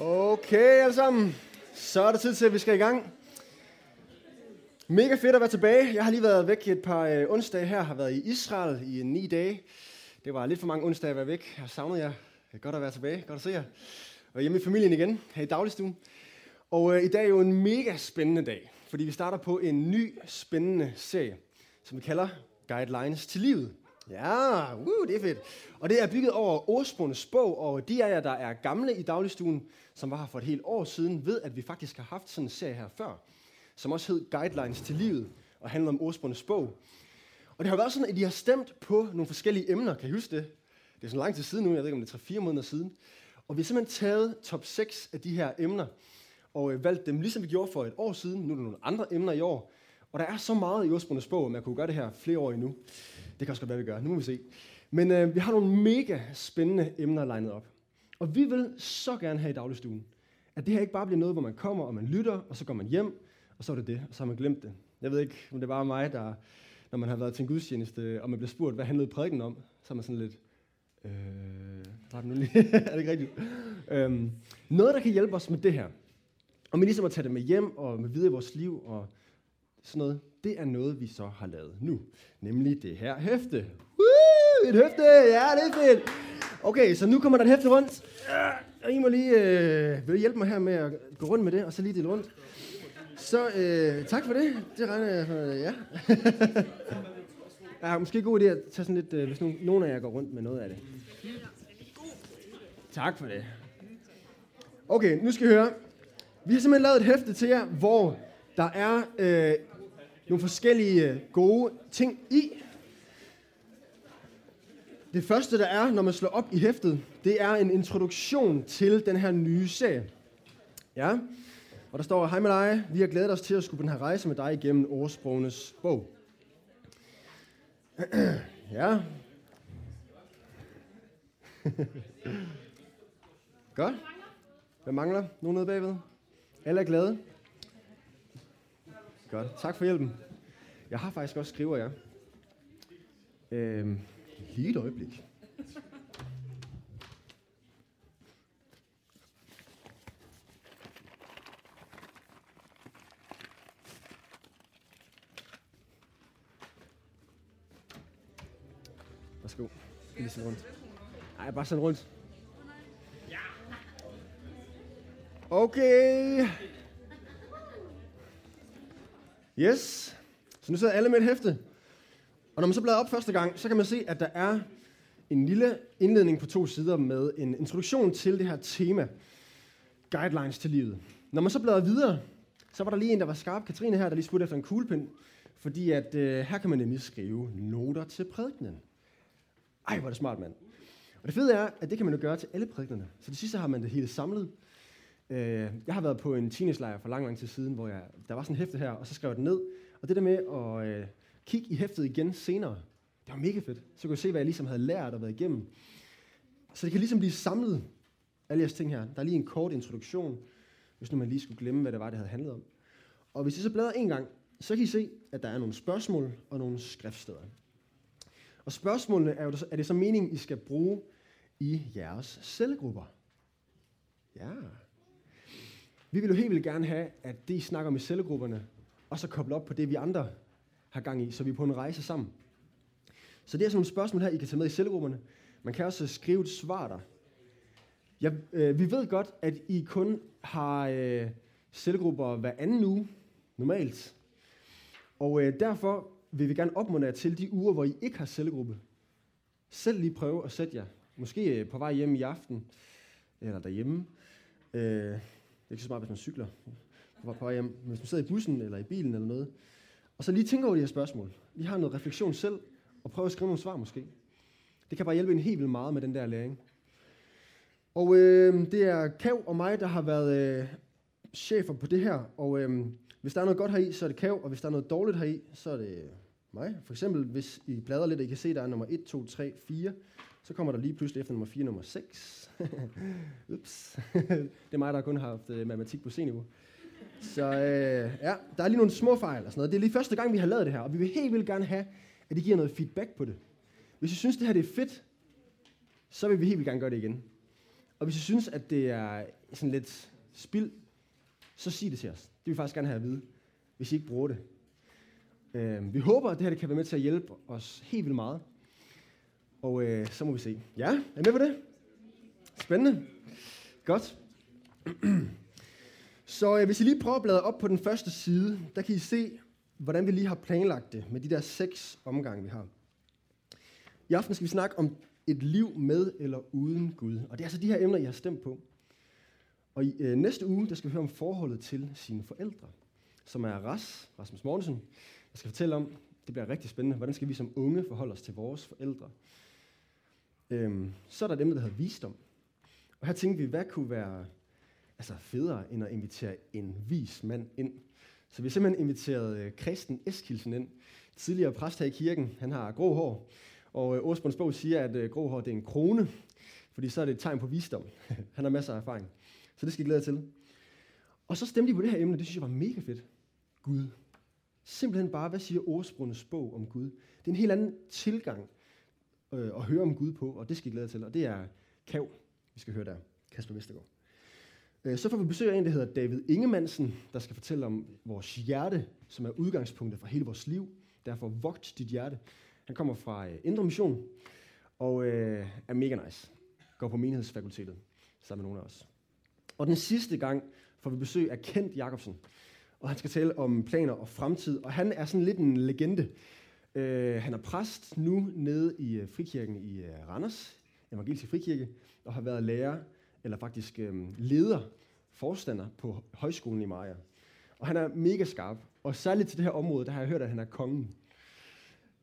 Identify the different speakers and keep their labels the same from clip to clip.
Speaker 1: Okay, alle sammen. Så er det tid til, at vi skal i gang. Mega fedt at være tilbage. Jeg har lige været væk et par øh, onsdage her. har været i Israel i øh, ni dage. Det var lidt for mange onsdage at være væk. Jeg savnede jer. Det er godt at være tilbage. Godt at se jer. Og hjemme i familien igen, her i dagligstuen. Og øh, i dag er jo en mega spændende dag, fordi vi starter på en ny spændende serie, som vi kalder Guidelines til livet. Ja, uh, det er fedt. Og det er bygget over Åsbundes bog, og de af jer, der er gamle i dagligstuen, som var her for et helt år siden, ved, at vi faktisk har haft sådan en serie her før, som også hed Guidelines til livet, og handler om Åsbundes bog. Og det har været sådan, at de har stemt på nogle forskellige emner, kan I huske det? Det er sådan lang tid siden nu, jeg ved ikke, om det er 3-4 måneder siden. Og vi har simpelthen taget top 6 af de her emner, og øh, valgt dem, ligesom vi gjorde for et år siden. Nu er der nogle andre emner i år. Og der er så meget i ordsprogenes bog, at man kunne gøre det her flere år endnu. Det kan også godt være, vi gør. Nu må vi se. Men øh, vi har nogle mega spændende emner legnet op. Og vi vil så gerne have i dagligstuen, at det her ikke bare bliver noget, hvor man kommer, og man lytter, og så går man hjem, og så er det det, og så har man glemt det. Jeg ved ikke, om det er bare mig, der, når man har været til en gudstjeneste, og man bliver spurgt, hvad handlede prædiken om, så er man sådan lidt, øh, var det nu lige? er det ikke rigtigt? Øhm, noget, der kan hjælpe os med det her, og med ligesom at tage det med hjem, og med videre i vores liv, og sådan noget, det er noget, vi så har lavet nu. Nemlig det her hæfte. Woo, et hæfte, ja, det er fedt. Okay, så nu kommer der et hæfte rundt. Og I må lige, øh, vil I hjælpe mig her med at gå rundt med det, og så lige dele rundt. Så øh, tak for det. Det regner jeg for, øh, ja. ja, måske god idé at tage sådan lidt, øh, hvis nogen, nogen af jer går rundt med noget af det. Tak for det. Okay, nu skal I høre. Vi har simpelthen lavet et hæfte til jer, hvor der er øh, nogle forskellige øh, gode ting i. Det første, der er, når man slår op i hæftet, det er en introduktion til den her nye serie. Ja, og der står, hej med dig, vi har glædet os til at skulle på den her rejse med dig igennem Årsprogenes bog. ja. Godt. Hvad mangler? Nogen nede bagved? Alle er glade? Godt. Tak for hjælpen. Jeg har faktisk også skriver jer. Øhm, lige et øjeblik. Værsgo. Skal lige sådan rundt. Nej, bare sådan rundt. Okay. Yes. Så nu sidder alle med et hæfte. Og når man så bladrer op første gang, så kan man se, at der er en lille indledning på to sider med en introduktion til det her tema. Guidelines til livet. Når man så bladrer videre, så var der lige en, der var skarp. Katrine her, der lige spurgte efter en kuglepind. Fordi at øh, her kan man nemlig skrive noter til prædikenen. Ej, hvor er det smart, mand. Og det fede er, at det kan man jo gøre til alle prædiknerne. Så det sidste har man det hele samlet. Øh, jeg har været på en teenage for lang, lang tid siden, hvor jeg, der var sådan en hæfte her, og så skrev jeg det ned. Og det der med at øh, kigge i hæftet igen senere, det var mega fedt. Så kunne jeg se, hvad jeg ligesom havde lært og været igennem. Så det kan ligesom blive samlet, alle jeres ting her. Der er lige en kort introduktion, hvis nu man lige skulle glemme, hvad det var, det havde handlet om. Og hvis I så bladrer en gang, så kan I se, at der er nogle spørgsmål og nogle skriftsteder. Og spørgsmålene er jo, er det så meningen, I skal bruge i jeres cellegrupper. Ja. Vi vil jo helt vildt gerne have, at det, I snakker med cellegrupperne, og så koble op på det, vi andre har gang i, så vi er på en rejse sammen. Så det er sådan nogle spørgsmål her, I kan tage med i cellegrupperne. Man kan også øh, skrive et svar der. Ja, øh, vi ved godt, at I kun har øh, cellegrupper hver anden uge, normalt. Og øh, derfor vil vi gerne opmuntre jer til de uger, hvor I ikke har cellegruppe. Selv lige prøve at sætte jer. Måske øh, på vej hjem i aften, eller derhjemme. Øh, det er ikke så smart, hvis man cykler på vej hjem. Men hvis man sidder i bussen eller i bilen eller noget. Og så lige tænke over de her spørgsmål. Vi har noget refleksion selv, og prøve at skrive nogle svar måske. Det kan bare hjælpe en helt vildt meget med den der læring. Og øh, det er Kav og mig, der har været øh, chefer på det her. Og øh, hvis der er noget godt heri, så er det Kav, og hvis der er noget dårligt heri, så er det mig. For eksempel, hvis I bladrer lidt, og I kan se, der er nummer 1, 2, 3, 4, så kommer der lige pludselig efter nummer 4, nummer 6. Ups. det er mig, der kun har haft øh, matematik på C-niveau. Så øh, ja, der er lige nogle små fejl og sådan noget. Det er lige første gang, vi har lavet det her, og vi vil helt vildt gerne have, at I giver noget feedback på det. Hvis I synes, det her det er fedt, så vil vi helt vildt gerne gøre det igen. Og hvis I synes, at det er sådan lidt spild, så sig det til os. Det vil vi faktisk gerne have at vide, hvis I ikke bruger det. Øh, vi håber, at det her det kan være med til at hjælpe os helt vildt meget. Og øh, så må vi se. Ja, er I med på det? Spændende. Godt. Så øh, hvis I lige prøver at bladre op på den første side, der kan I se, hvordan vi lige har planlagt det med de der seks omgange, vi har. I aften skal vi snakke om et liv med eller uden Gud. Og det er altså de her emner, I har stemt på. Og i øh, næste uge, der skal vi høre om forholdet til sine forældre, som er Ras, Rasmus Mortensen, der skal fortælle om, det bliver rigtig spændende, hvordan skal vi som unge forholde os til vores forældre. Øhm, så er der dem, der hedder visdom. Og her tænkte vi, hvad kunne være altså federe, end at invitere en vis mand ind. Så vi har simpelthen inviteret øh, Kristen Eskilsen ind, tidligere præst her i kirken. Han har grå hår, og øh, Åsbunds bog siger, at øh, grå hår det er en krone, fordi så er det et tegn på visdom. Han har masser af erfaring. Så det skal I glæde jer til. Og så stemte de på det her emne, det synes jeg var mega fedt. Gud. Simpelthen bare, hvad siger Åsbunds bog om Gud? Det er en helt anden tilgang øh, at høre om Gud på, og det skal I glæde jer til. Og det er Kav, vi skal høre der. Kasper Vestergaard. Øh, så får vi besøg af en, der hedder David Ingemansen, der skal fortælle om vores hjerte, som er udgangspunktet for hele vores liv. Derfor vogt dit hjerte. Han kommer fra øh, Indre Mission, og øh, er mega nice. Går på menighedsfakultetet sammen med nogle af os. Og den sidste gang får vi besøg af Kent Jacobsen, og han skal tale om planer og fremtid. Og han er sådan lidt en legende. Øh, han er præst nu nede i øh, frikirken i øh, Randers, Evangelisk Frikirke, og har været lærer, eller faktisk øh, leder, forstander på højskolen i Maja. Og han er mega skarp. Og særligt til det her område, der har jeg hørt, at han er kongen.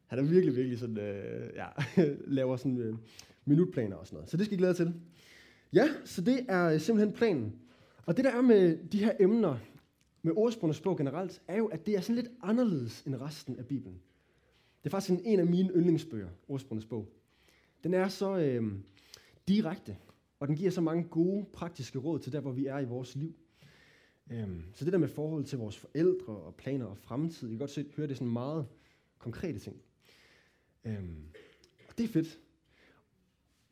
Speaker 1: Han er virkelig, virkelig sådan, øh, ja, laver sådan øh, minutplaner og sådan noget. Så det skal I glæde til. Ja, så det er øh, simpelthen planen. Og det der er med de her emner, med ordsprungens bog generelt, er jo, at det er sådan lidt anderledes end resten af Bibelen. Det er faktisk en, en af mine yndlingsbøger, ordsprungens bog. Den er så øh, direkte, og den giver så mange gode, praktiske råd til der, hvor vi er i vores liv. Øh, så det der med forhold til vores forældre og planer og fremtid, I kan godt se, høre det sådan meget konkrete ting. Øh, og det er fedt.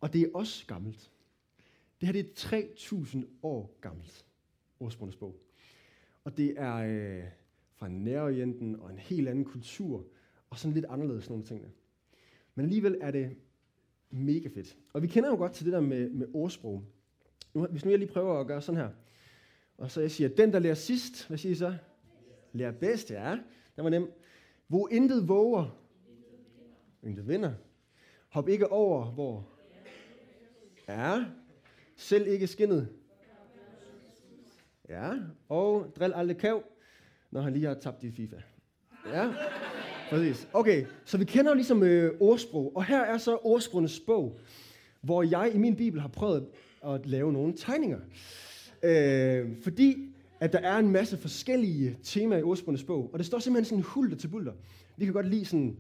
Speaker 1: Og det er også gammelt. Det her det er 3.000 år gammelt, ordsprungens bog. Og det er øh, fra Nærorienten og en helt anden kultur, og sådan lidt anderledes nogle ting. Men alligevel er det mega fedt. Og vi kender jo godt til det der med, med ordsprog. Nu, hvis nu jeg lige prøver at gøre sådan her, og så jeg siger, den der lærer sidst, hvad siger I så? Lærer bedst, ja. Den var nem. Hvor intet våger, intet vinder. Hop ikke over, hvor? Ja. Selv ikke skinnet. Ja. Og drill aldrig kav, når han lige har tabt i FIFA. Ja. Præcis. Okay, så vi kender jo ligesom øh, ordsprog, og her er så ordsprogenes bog, hvor jeg i min bibel har prøvet at lave nogle tegninger. Øh, fordi at der er en masse forskellige temaer i ordsprogenes bog, og det står simpelthen sådan hulter til bulter. Vi kan godt lide sådan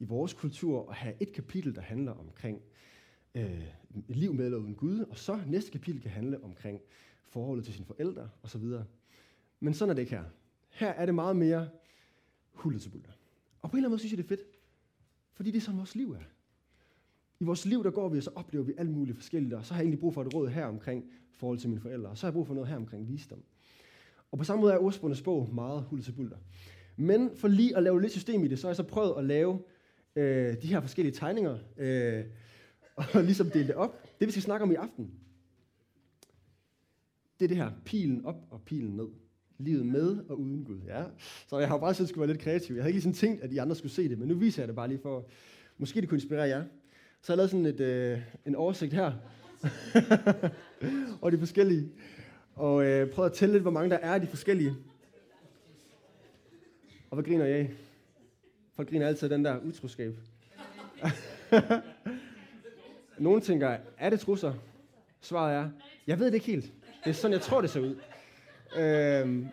Speaker 1: i vores kultur at have et kapitel, der handler omkring øh, et liv med eller uden Gud, og så næste kapitel kan handle omkring forholdet til sine forældre osv. Men sådan er det ikke her. Her er det meget mere hulter til bulter. Og på en eller anden måde synes jeg, det er fedt. Fordi det er sådan, vores liv er. I vores liv, der går vi, og så oplever vi alt muligt forskelligt, og så har jeg egentlig brug for et råd her omkring forhold til mine forældre, og så har jeg brug for noget her omkring visdom. Og på samme måde er ordsprungens bog meget hul til bulter. Men for lige at lave lidt system i det, så har jeg så prøvet at lave øh, de her forskellige tegninger, øh, og ligesom dele det op. Det vi skal snakke om i aften, det er det her, pilen op og pilen ned. Livet med og uden Gud. Ja. Så jeg har bare syntes, det skulle være lidt kreativ. Jeg havde ikke sådan tænkt, at I andre skulle se det, men nu viser jeg det bare lige for, måske det kunne inspirere jer. Så har jeg lavet sådan et, øh, en oversigt her. og de forskellige. Og øh, prøv at tælle lidt, hvor mange der er af de forskellige. Og hvad griner jeg af? Folk griner altid af den der utroskab. Nogle tænker, er det trusser? Svaret er, jeg ved det ikke helt. Det er sådan, jeg tror, det ser ud. Øhm,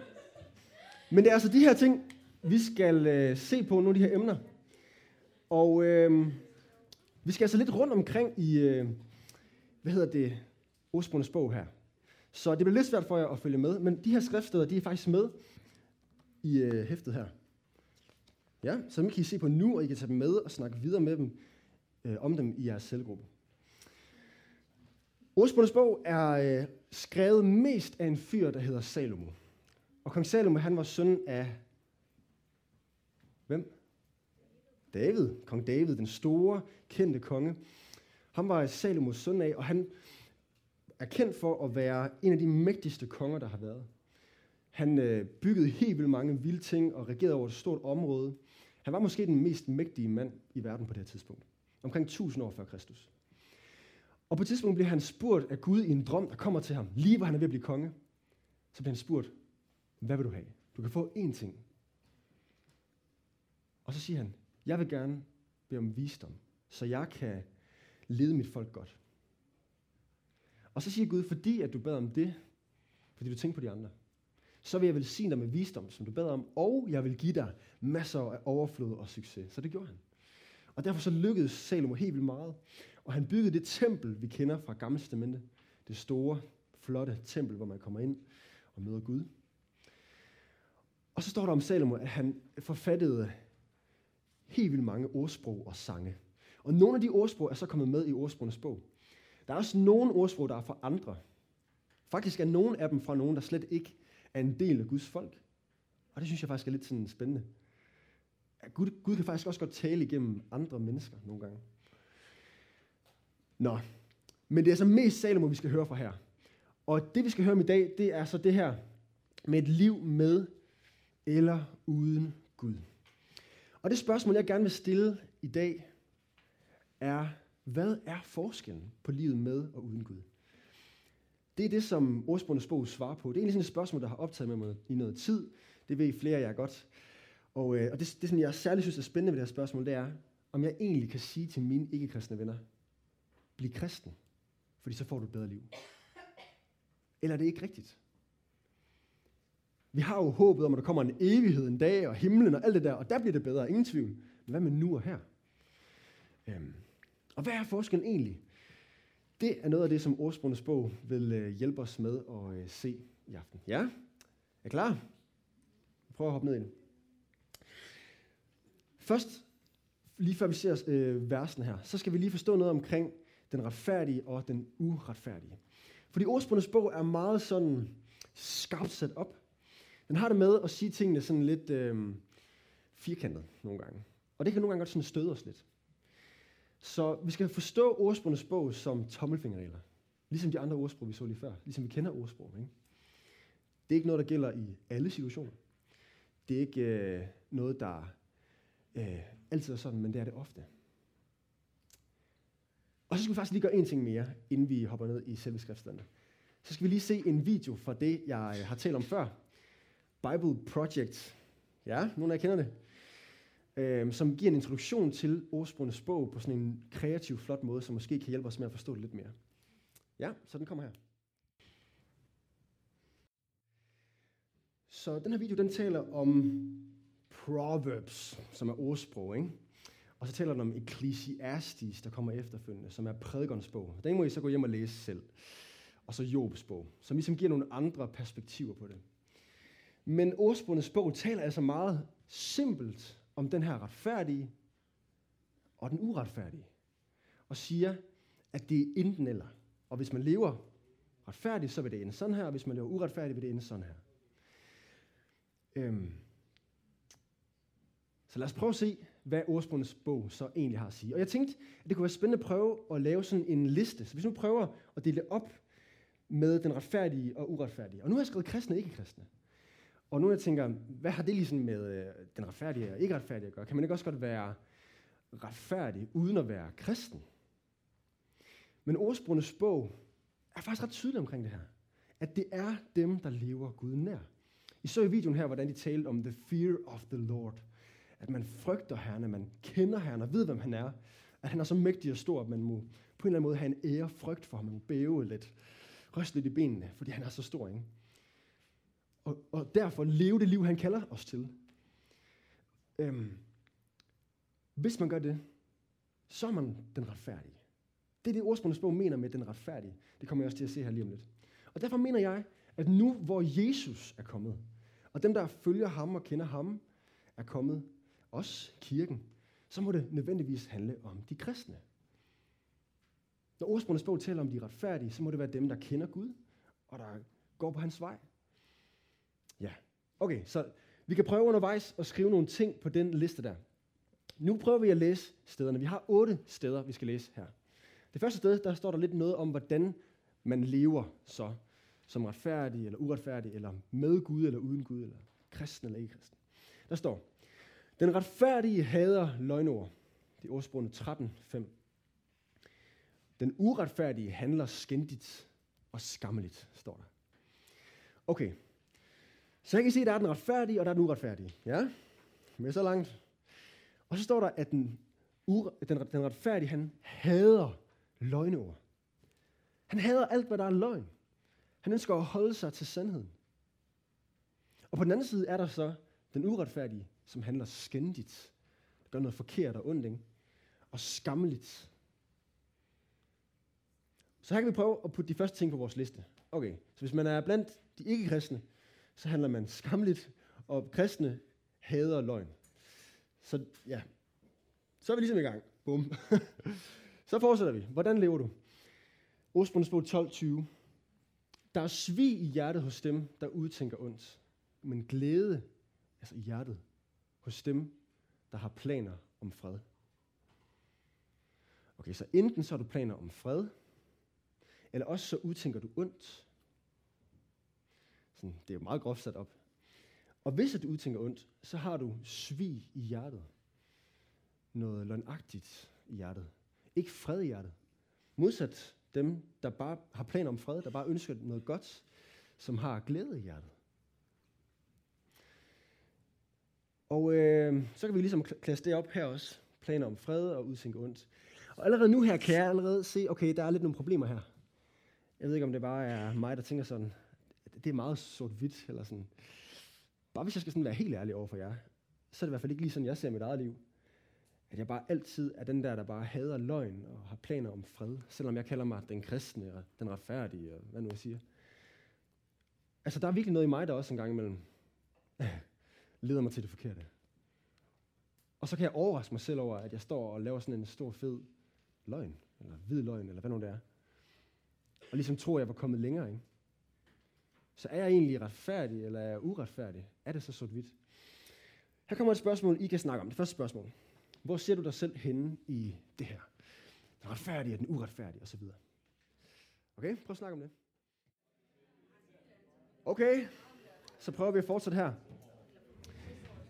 Speaker 1: men det er altså de her ting, vi skal øh, se på, nu, de her emner. Og øh, vi skal altså lidt rundt omkring i, øh, hvad hedder det, ordsprungens bog her. Så det bliver lidt svært for jer at følge med, men de her skriftsteder, de er faktisk med i øh, hæftet her. Ja, så dem kan I se på nu, og I kan tage dem med og snakke videre med dem øh, om dem i jeres selvgruppe. Ordsprogenes bog er øh, skrevet mest af en fyr, der hedder Salomo. Og kong Salomo, han var søn af... Hvem? David. Kong David, den store, kendte konge. Han var Salomos søn af, og han er kendt for at være en af de mægtigste konger, der har været. Han øh, byggede helt vildt mange vilde ting og regerede over et stort område. Han var måske den mest mægtige mand i verden på det her tidspunkt. Omkring 1000 år før Kristus. Og på et tidspunkt bliver han spurgt af Gud i en drøm, der kommer til ham, lige hvor han er ved at blive konge. Så bliver han spurgt, hvad vil du have? Du kan få én ting. Og så siger han, jeg vil gerne bede om visdom, så jeg kan lede mit folk godt. Og så siger Gud, fordi at du bad om det, fordi du tænker på de andre, så vil jeg velsigne dig med visdom, som du bad om, og jeg vil give dig masser af overflod og succes. Så det gjorde han. Og derfor så lykkedes Salomo helt vildt meget. Og han byggede det tempel, vi kender fra Gamle Testamente. Det store, flotte tempel, hvor man kommer ind og møder Gud. Og så står der om Salomo, at han forfattede helt vildt mange ordsprog og sange. Og nogle af de ordsprog er så kommet med i ordsprogenes bog. Der er også nogle ordsprog, der er fra andre. Faktisk er nogle af dem fra nogen, der slet ikke er en del af Guds folk. Og det synes jeg faktisk er lidt sådan spændende. At Gud, Gud kan faktisk også godt tale igennem andre mennesker nogle gange. Nå, men det er så mest Salomo, vi skal høre fra her. Og det, vi skal høre om i dag, det er så det her med et liv med eller uden Gud. Og det spørgsmål, jeg gerne vil stille i dag, er, hvad er forskellen på livet med og uden Gud? Det er det, som ordsprogenes bog svarer på. Det er egentlig sådan et spørgsmål, der har optaget med mig i noget tid. Det ved flere af jer godt. Og, øh, og det, det, som jeg særligt synes er spændende ved det her spørgsmål, det er, om jeg egentlig kan sige til mine ikke-kristne venner, bliv kristen, fordi så får du et bedre liv. Eller er det ikke rigtigt? Vi har jo håbet om, at der kommer en evighed en dag, og himlen og alt det der, og der bliver det bedre, ingen tvivl. Men hvad med nu og her? Øhm, og hvad er forskellen egentlig? Det er noget af det, som Ordsprogenes bog vil øh, hjælpe os med at øh, se i aften. Ja? Er klar? Prøv at hoppe ned i det. Først, lige før vi ser øh, versen her, så skal vi lige forstå noget omkring den retfærdige og den uretfærdige. Fordi ordsprogenes bog er meget sådan skarpt sat op. Den har det med at sige tingene sådan lidt øh, firkantet nogle gange. Og det kan nogle gange godt sådan støde os lidt. Så vi skal forstå ordsprogenes bog som tommelfingerregler. Ligesom de andre ordsprog, vi så lige før. Ligesom vi kender ordsprog. Ikke? Det er ikke noget, der gælder i alle situationer. Det er ikke øh, noget, der øh, altid er sådan, men det er det ofte. Og så skal vi faktisk lige gøre en ting mere, inden vi hopper ned i selve skriftstandene. Så skal vi lige se en video fra det, jeg øh, har talt om før. Bible Project. Ja, nogle af jer kender det. Øhm, som giver en introduktion til ordsprogenes bog på sådan en kreativ, flot måde, som måske kan hjælpe os med at forstå det lidt mere. Ja, så den kommer her. Så den her video, den taler om Proverbs, som er ordsprog, ikke? Og så taler den om Ecclesiastes, der kommer efterfølgende, som er prædikernes bog. Den må I så gå hjem og læse selv. Og så Jobs bog, som ligesom giver nogle andre perspektiver på det. Men ordsprogenes bog taler altså meget simpelt om den her retfærdige og den uretfærdige. Og siger, at det er enten eller. Og hvis man lever retfærdigt, så vil det ende sådan her, og hvis man lever uretfærdigt, vil det ende sådan her. Øhm. Så lad os prøve at se, hvad ordsprogenes bog så egentlig har at sige. Og jeg tænkte, at det kunne være spændende at prøve at lave sådan en liste. Så hvis nu prøver at dele det op med den retfærdige og uretfærdige. Og nu har jeg skrevet kristne og ikke-kristne. Og nu jeg tænker, hvad har det ligesom med øh, den retfærdige og ikke retfærdige at gøre? Kan man ikke også godt være retfærdig uden at være kristen? Men ordsprogenes bog er faktisk ret tydelig omkring det her. At det er dem, der lever Gud nær. I så i videoen her, hvordan de talte om the fear of the Lord. At man frygter Herren, at man kender Herren og ved, hvem han er. At han er så mægtig og stor, at man må på en eller anden måde have en ære frygt for ham. Man må bæve lidt, ryste lidt i benene, fordi han er så stor. Ikke? Og, og derfor leve det liv, han kalder os til. Øhm, hvis man gør det, så er man den retfærdige. Det er det, ordsprogenes bog mener med den retfærdige. Det kommer jeg også til at se her lige om lidt. Og derfor mener jeg, at nu hvor Jesus er kommet, og dem, der følger ham og kender ham, er kommet, os, kirken, så må det nødvendigvis handle om de kristne. Når ordsprogenes bog taler om de retfærdige, så må det være dem, der kender Gud, og der går på hans vej. Ja, okay, så vi kan prøve undervejs at skrive nogle ting på den liste der. Nu prøver vi at læse stederne. Vi har otte steder, vi skal læse her. Det første sted, der står der lidt noget om, hvordan man lever så, som retfærdig eller uretfærdig, eller med Gud eller uden Gud, eller kristen eller ikke kristen. Der står, den retfærdige hader løgnord. Det er ordsprogene 13, 5. Den uretfærdige handler skændigt og skammeligt, står der. Okay, så jeg kan se, at der er den retfærdige, og der er den uretfærdige. Ja, med så langt. Og så står der, at den, ure, den, den retfærdige, han hader løgneord. Han hader alt, hvad der er løgn. Han ønsker at holde sig til sandheden. Og på den anden side er der så den uretfærdige, som handler skændigt. Det gør noget forkert og ondt, ikke? Og skammeligt. Så her kan vi prøve at putte de første ting på vores liste. Okay, så hvis man er blandt de ikke-kristne, så handler man skamligt, og kristne hader løgn. Så ja, så er vi ligesom i gang. Bum. så fortsætter vi. Hvordan lever du? Ordsprundsbog 12.20. Der er svig i hjertet hos dem, der udtænker ondt, men glæde, altså i hjertet, hos dem, der har planer om fred. Okay, så enten så har du planer om fred, eller også så udtænker du ondt. Sådan, det er jo meget groft sat op. Og hvis du udtænker ondt, så har du svig i hjertet. Noget løgnagtigt i hjertet. Ikke fred i hjertet. Modsat dem, der bare har planer om fred, der bare ønsker noget godt, som har glæde i hjertet. Og øh, så kan vi ligesom klasse det op her også. Planer om fred og udtænke ondt. Og allerede nu her kan jeg allerede se, okay, der er lidt nogle problemer her. Jeg ved ikke, om det bare er mig, der tænker sådan, det er meget sort-hvidt, eller sådan. Bare hvis jeg skal sådan være helt ærlig over for jer, så er det i hvert fald ikke lige sådan, jeg ser mit eget liv. At jeg bare altid er den der, der bare hader løgn og har planer om fred, selvom jeg kalder mig den kristne og den retfærdige, og hvad nu jeg siger. Altså, der er virkelig noget i mig, der også en gang imellem leder mig til det forkerte. Og så kan jeg overraske mig selv over, at jeg står og laver sådan en stor fed løgn, eller hvid løgn, eller hvad nu det er. Og ligesom tror, jeg var kommet længere, ikke? Så er jeg egentlig retfærdig, eller er jeg uretfærdig? Er det så sort-hvidt? Her kommer et spørgsmål, I kan snakke om. Det første spørgsmål. Hvor ser du dig selv henne i det her? Den retfærdige og den uretfærdige osv. Okay, prøv at snakke om det. Okay, så prøver vi at fortsætte her.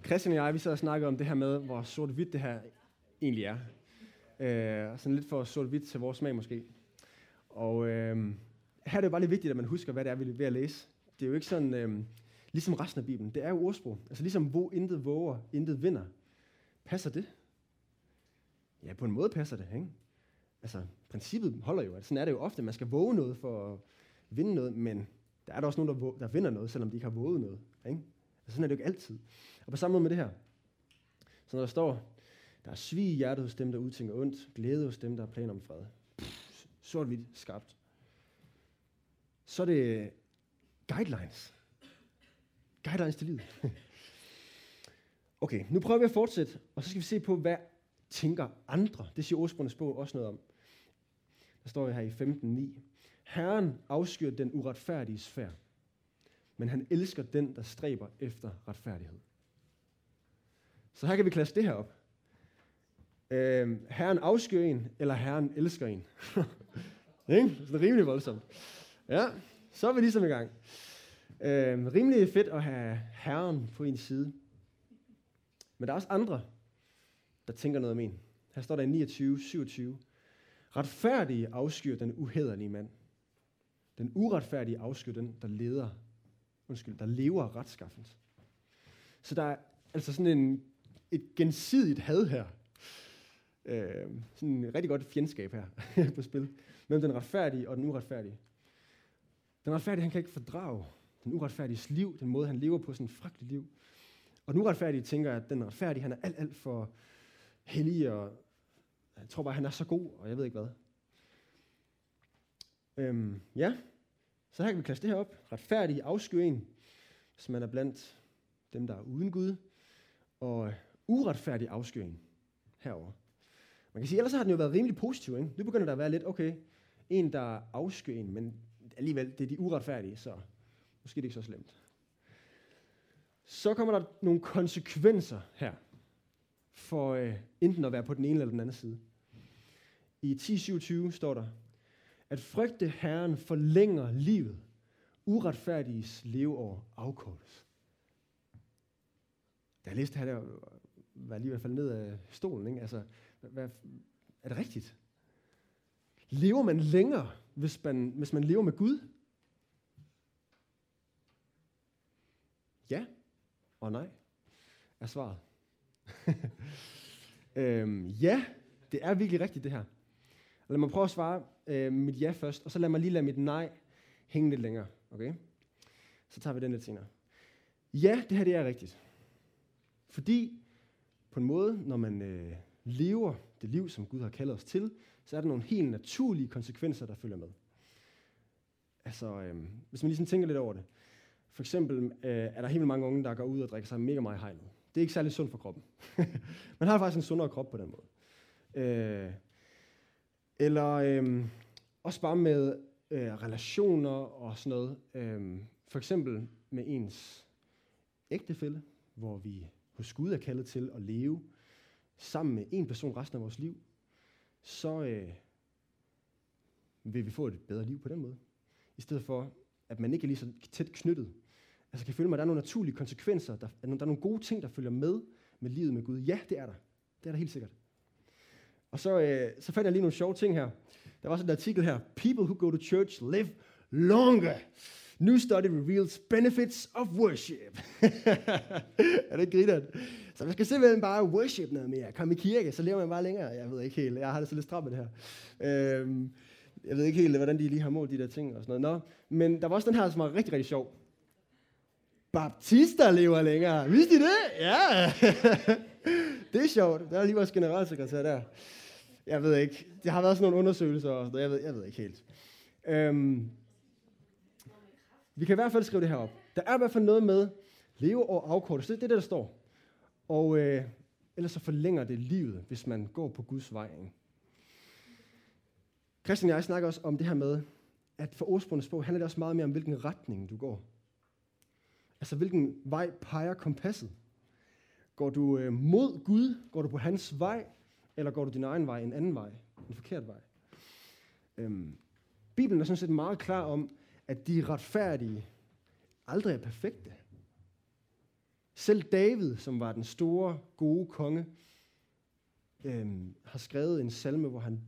Speaker 1: Christian og jeg, vi så og snakkede om det her med, hvor sort-hvidt det her egentlig er. Øh, sådan lidt for sort-hvidt til vores smag måske. Og øh, her er det jo bare lidt vigtigt, at man husker, hvad det er, vi er ved at læse. Det er jo ikke sådan, øh, ligesom resten af Bibelen. Det er jo ordsprog. Altså ligesom, hvor intet våger, intet vinder. Passer det? Ja, på en måde passer det, ikke? Altså, princippet holder jo, at sådan er det jo ofte. Man skal våge noget for at vinde noget, men der er der også nogen, der, der vinder noget, selvom de ikke har våget noget. Ikke? Altså, sådan er det jo ikke altid. Og på samme måde med det her. Så når der står, der er svig i hjertet hos dem, der udtænker ondt, glæde hos dem, der har planer om fred. Sort-hvidt skabt. Så er det guidelines. Guidelines til livet. okay, nu prøver vi at fortsætte, og så skal vi se på, hvad tænker andre. Det siger ordsprungens bog også noget om. Der står her i 15.9. Herren afskyr den uretfærdige sfær, men han elsker den, der stræber efter retfærdighed. Så her kan vi klasse det her op. Øh, herren afskyr en, eller Herren elsker en. ikke? Så det er rimelig voldsomt. Ja, så er vi ligesom i gang. Øh, rimelig fedt at have Herren på en side. Men der er også andre, der tænker noget om en. Her står der i 29, 27. Retfærdige afskyr den uhederlige mand. Den uretfærdige afskyr den, der leder, undskyld, der lever retskaffens. Så der er altså sådan en, et gensidigt had her. Øh, sådan en rigtig godt fjendskab her på spil. Mellem den retfærdige og den uretfærdige. Den retfærdige, han kan ikke fordrage den uretfærdiges liv, den måde, han lever på, sådan et frygteligt liv. Og den uretfærdige tænker, at den retfærdige, han er alt, alt for hellig, og jeg tror bare, han er så god, og jeg ved ikke hvad. Øhm, ja, så her kan vi klasse det her op. Retfærdig afskyr en, hvis man er blandt dem, der er uden Gud, og øh, uretfærdig afskyr en herover. Man kan sige, ellers har den jo været rimelig positiv. Ikke? Nu begynder der at være lidt, okay, En, der afskyr en, men alligevel, det er de uretfærdige, så måske det er ikke så slemt. Så kommer der nogle konsekvenser her, for øh, enten at være på den ene eller den anden side. I 10.27 står der, at frygte Herren forlænger livet, uretfærdiges leveår afkortes. Da jeg læste her, der var jeg lige i hvert fald ned af stolen. Ikke? Altså, hvad, er det rigtigt? Lever man længere, hvis man, hvis man lever med Gud? Ja og nej, er svaret. øhm, ja, det er virkelig rigtigt det her. Lad mig prøve at svare øh, mit ja først, og så lad mig lige lade mit nej hænge lidt længere. Okay? Så tager vi den lidt senere. Ja, det her det er rigtigt. Fordi på en måde, når man øh, lever det liv, som Gud har kaldet os til, så er der nogle helt naturlige konsekvenser, der følger med. Altså, øh, hvis man lige tænker lidt over det. For eksempel øh, er der helt mange unge, der går ud og drikker sig mega meget hegnet. Det er ikke særlig sundt for kroppen. man har faktisk en sundere krop på den måde. Øh, eller øh, også bare med øh, relationer og sådan noget. Øh, for eksempel med ens ægtefælle, hvor vi hos Gud er kaldet til at leve sammen med en person resten af vores liv, så øh, vil vi få et bedre liv på den måde. I stedet for, at man ikke er lige så tæt knyttet. Altså kan føle mig, at der er nogle naturlige konsekvenser, der, der er nogle gode ting, der følger med med livet med Gud. Ja, det er der. Det er der helt sikkert. Og så, øh, så fandt jeg lige nogle sjove ting her. Der var sådan en artikel her. People who go to church live longer. New study reveals benefits of worship. er det grineren? Så man skal simpelthen bare worship noget mere. Kom i kirke, så lever man bare længere. Jeg ved ikke helt. Jeg har det så lidt stramt med det her. Øhm, jeg ved ikke helt, hvordan de lige har målt de der ting og sådan noget. Nå, men der var også den her, som var rigtig, rigtig sjov. Baptister lever længere. Vidste I det? Ja. det er sjovt. Der er lige vores generalsekretær der. Jeg ved ikke. Det har været sådan nogle undersøgelser. Og jeg, ved, jeg ved ikke helt. Øhm, vi kan i hvert fald skrive det her op. Der er i hvert fald noget med leve og afkortes. Det er det, der står. Og øh, ellers så forlænger det livet, hvis man går på Guds vej. Christian og jeg snakker også om det her med, at for ordsprungens sprog handler det også meget mere om, hvilken retning du går. Altså, hvilken vej peger kompasset? Går du øh, mod Gud? Går du på hans vej? Eller går du din egen vej, en anden vej? En forkert vej? Øhm, Bibelen er sådan set meget klar om, at de retfærdige aldrig er perfekte. Selv David, som var den store, gode konge, øhm, har skrevet en salme, hvor han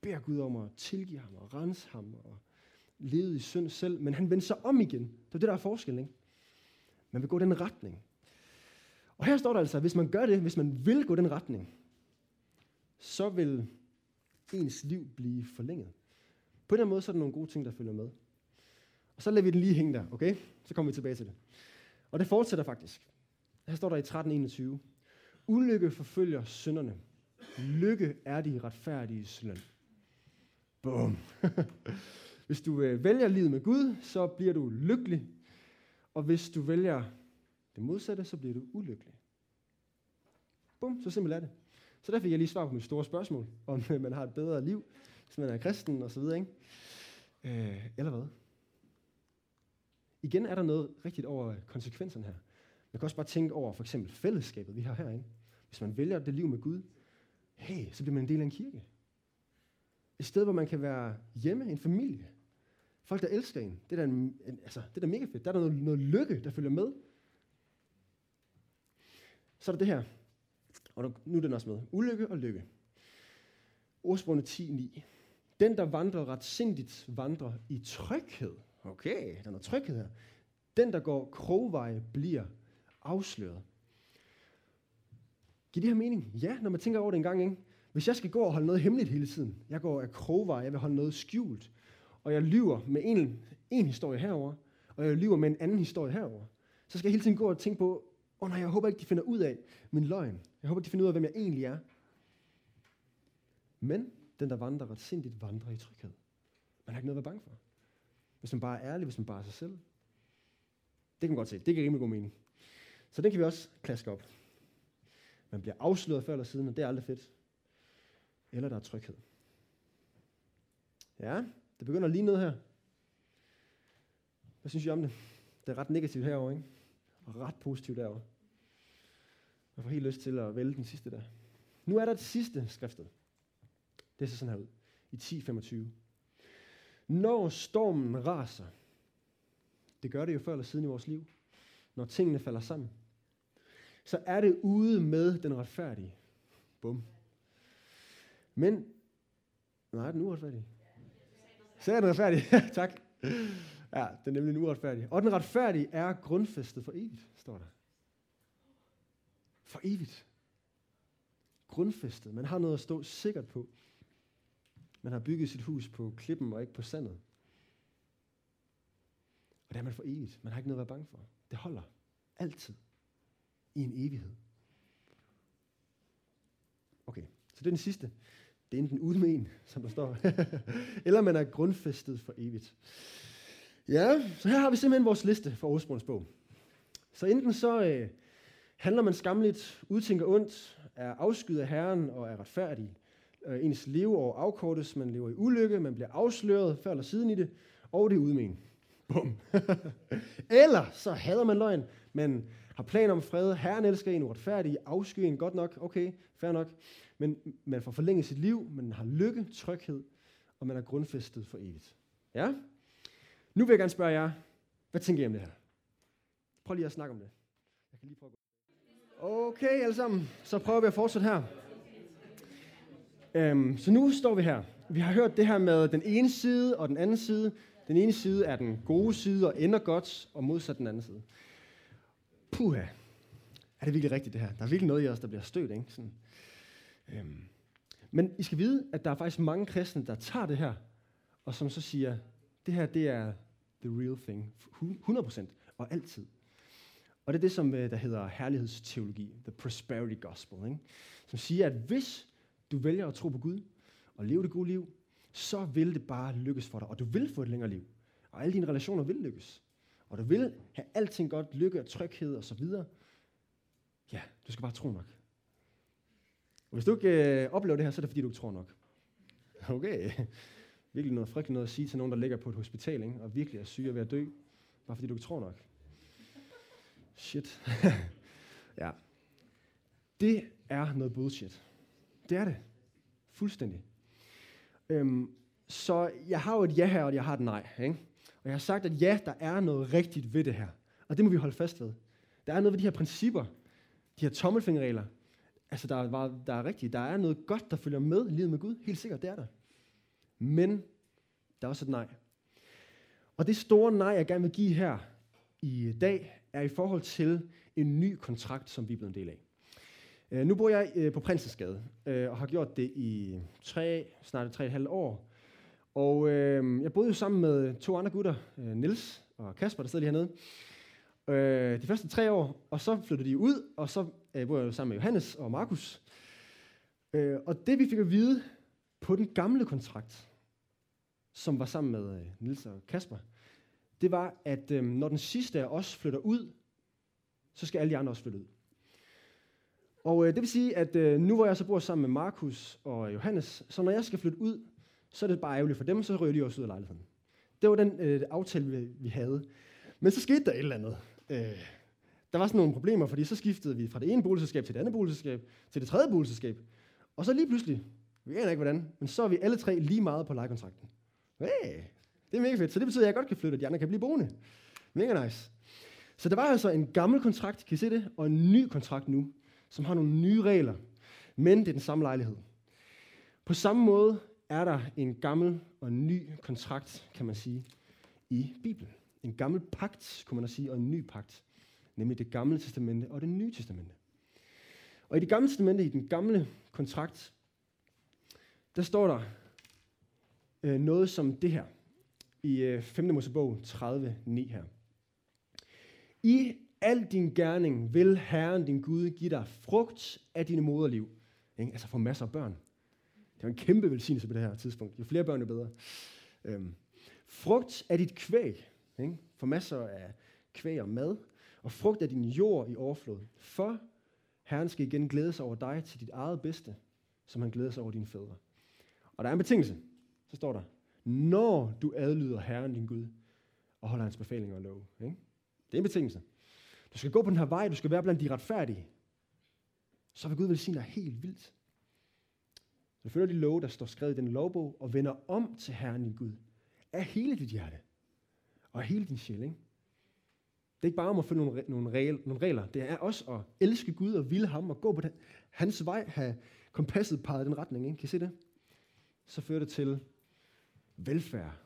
Speaker 1: beder Gud om at tilgive ham og rense ham og lede i synd selv, men han vendte sig om igen. Det er det, der er forskellen, ikke? Man vil gå den retning. Og her står der altså, at hvis man gør det, hvis man vil gå den retning, så vil ens liv blive forlænget. På den måde så er der nogle gode ting, der følger med. Og så lader vi den lige hænge der, okay? Så kommer vi tilbage til det. Og det fortsætter faktisk. Her står der i 13.21. Ulykke forfølger synderne. Lykke er de retfærdige løn. Bum. hvis du øh, vælger livet med Gud, så bliver du lykkelig. Og hvis du vælger det modsatte, så bliver du ulykkelig. Bum, så simpelt er det. Så der fik jeg lige svar på mit store spørgsmål, om øh, man har et bedre liv, hvis man er kristen og så videre, ikke? Øh, eller hvad? Igen er der noget rigtigt over konsekvenserne her. Man kan også bare tænke over for eksempel fællesskabet, vi har herinde. Hvis man vælger det liv med Gud, hey, så bliver man en del af en kirke. Et sted, hvor man kan være hjemme, en familie. Folk, der elsker en. Det er da, en, altså, det er da mega fedt. Der er der noget, noget lykke, der følger med. Så er der det her. Og nu er den også med. Ulykke og lykke. Ordsprogene 10.9. Den, der vandrer retsindigt, vandrer i tryghed. Okay, der er noget tryghed her. Den, der går krogveje, bliver afsløret. Giver det her mening? Ja, når man tænker over det en gang, ikke? Hvis jeg skal gå og holde noget hemmeligt hele tiden, jeg går af krogveje, jeg vil holde noget skjult, og jeg lyver med en, en historie herover, og jeg lyver med en anden historie herover, så skal jeg hele tiden gå og tænke på, åh oh, nej, jeg håber ikke, de finder ud af min løgn. Jeg håber, de finder ud af, hvem jeg egentlig er. Men den, der vandrer ret sindigt, vandrer i tryghed. Man har ikke noget at være bange for. Hvis man bare er ærlig, hvis man bare er sig selv. Det kan man godt se. Det kan rimelig god mening. Så den kan vi også klaske op. Man bliver afsløret før eller siden, og det er aldrig fedt. Eller der er tryghed. Ja, det begynder lige ned her. Hvad synes I om det? Det er ret negativt herovre, ikke? Og ret positivt derovre. Jeg får helt lyst til at vælge den sidste der. Nu er der det sidste skriftet. Det ser sådan her ud. I 10.25. Når stormen raser, det gør det jo før eller siden i vores liv, når tingene falder sammen, så er det ude med den retfærdige. Bum. Men, nej, den uretfærdige. Så er den retfærdige. tak. Ja, den er nemlig en uretfærdig. Og den retfærdige er grundfæstet for evigt, står der. For evigt. Grundfæstet. Man har noget at stå sikkert på. Man har bygget sit hus på klippen og ikke på sandet. Og det er man for evigt. Man har ikke noget at være bange for. Det holder. Altid. I en evighed. Okay, så det er den sidste. Det er enten uden med en, som der står. Eller man er grundfæstet for evigt. Ja, så her har vi simpelthen vores liste for Aarhus bog. Så enten så øh, handler man skamligt, udtænker ondt, er afskyet af Herren og er retfærdig. Øh, ens leveår afkortes, man lever i ulykke, man bliver afsløret før eller siden i det, og det er udmen. Bum. eller så hader man løgn, man har planer om fred, Herren elsker en uretfærdig, afskyer en godt nok, okay, fair nok, men man får forlænget sit liv, man har lykke, tryghed, og man er grundfæstet for evigt. Ja? Nu vil jeg gerne spørge jer, hvad tænker I om det her? Prøv lige at snakke om det. Jeg kan lige prøve at. Okay, alle sammen. Så prøver vi at fortsætte her. Øhm, så nu står vi her. Vi har hørt det her med den ene side og den anden side. Den ene side er den gode side og ender godt, og modsat den anden side. Puha. Er det virkelig rigtigt det her? Der er virkelig noget i os, der bliver stødt, ikke? Sådan. Øhm. men I skal vide, at der er faktisk mange kristne, der tager det her, og som så siger, det her det er the real thing. 100% og altid. Og det er det, som øh, der hedder herlighedsteologi, the prosperity gospel, ikke? som siger, at hvis du vælger at tro på Gud og leve det gode liv, så vil det bare lykkes for dig, og du vil få et længere liv. Og alle dine relationer vil lykkes. Og du vil have alting godt, lykke og tryghed og så videre. Ja, du skal bare tro nok. Og hvis du ikke øh, oplever det her, så er det fordi, du ikke tror nok. Okay virkelig noget frygteligt noget at sige til nogen, der ligger på et hospital, ikke? og virkelig er syge og ved at dø, bare fordi du ikke tror nok. Shit. ja. Det er noget bullshit. Det er det. Fuldstændig. Øhm, så jeg har jo et ja her, og jeg har et nej. Ikke? Og jeg har sagt, at ja, der er noget rigtigt ved det her. Og det må vi holde fast ved. Der er noget ved de her principper, de her tommelfingerregler. Altså, der er, der er rigtigt. Der er noget godt, der følger med livet med Gud. Helt sikkert, det er der. Men der er også et nej. Og det store nej, jeg gerne vil give her i dag, er i forhold til en ny kontrakt, som vi er blevet en del af. Øh, nu bor jeg øh, på Prinsesgade, øh, og har gjort det i tre, snart tre og et halvt år. Og øh, jeg boede jo sammen med to andre gutter, øh, Nils og Kasper, der sidder lige hernede. øh, de første tre år, og så flyttede de ud, og så øh, bor jeg jo sammen med Johannes og Markus. Øh, og det vi fik at vide på den gamle kontrakt, som var sammen med øh, Nils og Kasper, det var, at øh, når den sidste af os flytter ud, så skal alle de andre også flytte ud. Og øh, det vil sige, at øh, nu hvor jeg så bor sammen med Markus og Johannes, så når jeg skal flytte ud, så er det bare ærgerligt for dem, så ryger de også ud af lejligheden. Det var den øh, aftale, vi, vi havde. Men så skete der et eller andet. Øh, der var sådan nogle problemer, fordi så skiftede vi fra det ene boligselskab til det andet boligselskab, til det tredje boligselskab. Og så lige pludselig, vi aner ikke hvordan, men så er vi alle tre lige meget på lejekontrakten. Hey, det er mega fedt. Så det betyder, at jeg godt kan flytte, og de andre kan blive boende. Mega nice. Så der var altså en gammel kontrakt, kan I se det? Og en ny kontrakt nu, som har nogle nye regler. Men det er den samme lejlighed. På samme måde er der en gammel og en ny kontrakt, kan man sige, i Bibelen. En gammel pagt, kunne man sige, og en ny pagt. Nemlig det gamle testamente og det nye testamente. Og i det gamle testamente, i den gamle kontrakt, der står der, øh, noget som det her, i øh, 5. Mosebog 30, 9 her. I al din gerning vil Herren din Gud give dig frugt af dine moderliv. Ikke? Altså få masser af børn. Det er en kæmpe velsignelse på det her tidspunkt. Jo flere børn, jo bedre. Øhm, frugt af dit kvæg. Ikke? For masser af kvæg og mad. Og frugt af din jord i overflod. For Herren skal igen glæde sig over dig til dit eget bedste, som han glæder sig over dine fædre. Og der er en betingelse så står der, når du adlyder Herren din Gud, og holder hans befalinger og lov. Ikke? Det er en betingelse. Du skal gå på den her vej, du skal være blandt de retfærdige. Så vil Gud velsigne dig helt vildt. Så følger de love, der står skrevet i den lovbog, og vender om til Herren din Gud. Af hele dit hjerte. Og af hele din sjæl. Ikke? Det er ikke bare om at følge nogle, nogle, regler, nogle regler. Det er også at elske Gud og ville ham og gå på den, hans vej, have kompasset peget i den retning. Ikke? Kan I se det? Så fører det til velfærd,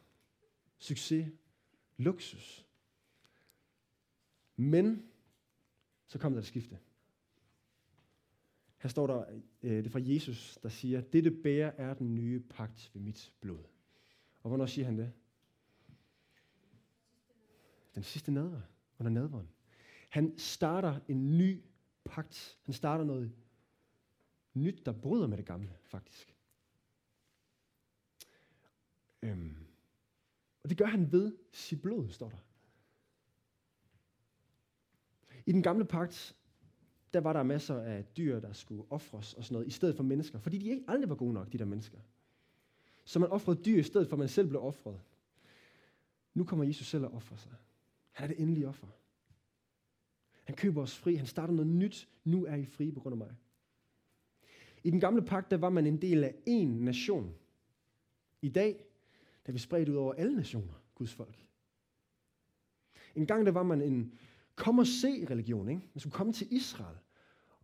Speaker 1: succes, luksus. Men så kommer der et skifte. Her står der, øh, det er fra Jesus, der siger, dette bærer er den nye pagt ved mit blod. Og hvornår siger han det? Den sidste nadver, under nadveren. Han starter en ny pagt. Han starter noget nyt, der bryder med det gamle, faktisk. Øhm. Og det gør han ved sit blod, står der. I den gamle pagt, der var der masser af dyr, der skulle ofres og sådan noget, i stedet for mennesker. Fordi de ikke aldrig var gode nok, de der mennesker. Så man offrede dyr i stedet for, at man selv blev offret. Nu kommer Jesus selv at ofre sig. Han er det endelige offer. Han køber os fri. Han starter noget nyt. Nu er I fri på grund af mig. I den gamle pagt, der var man en del af én nation. I dag, er vi spredt ud over alle nationer, Guds folk. En gang, der var man en kom og se religion. Ikke? Man skulle komme til Israel.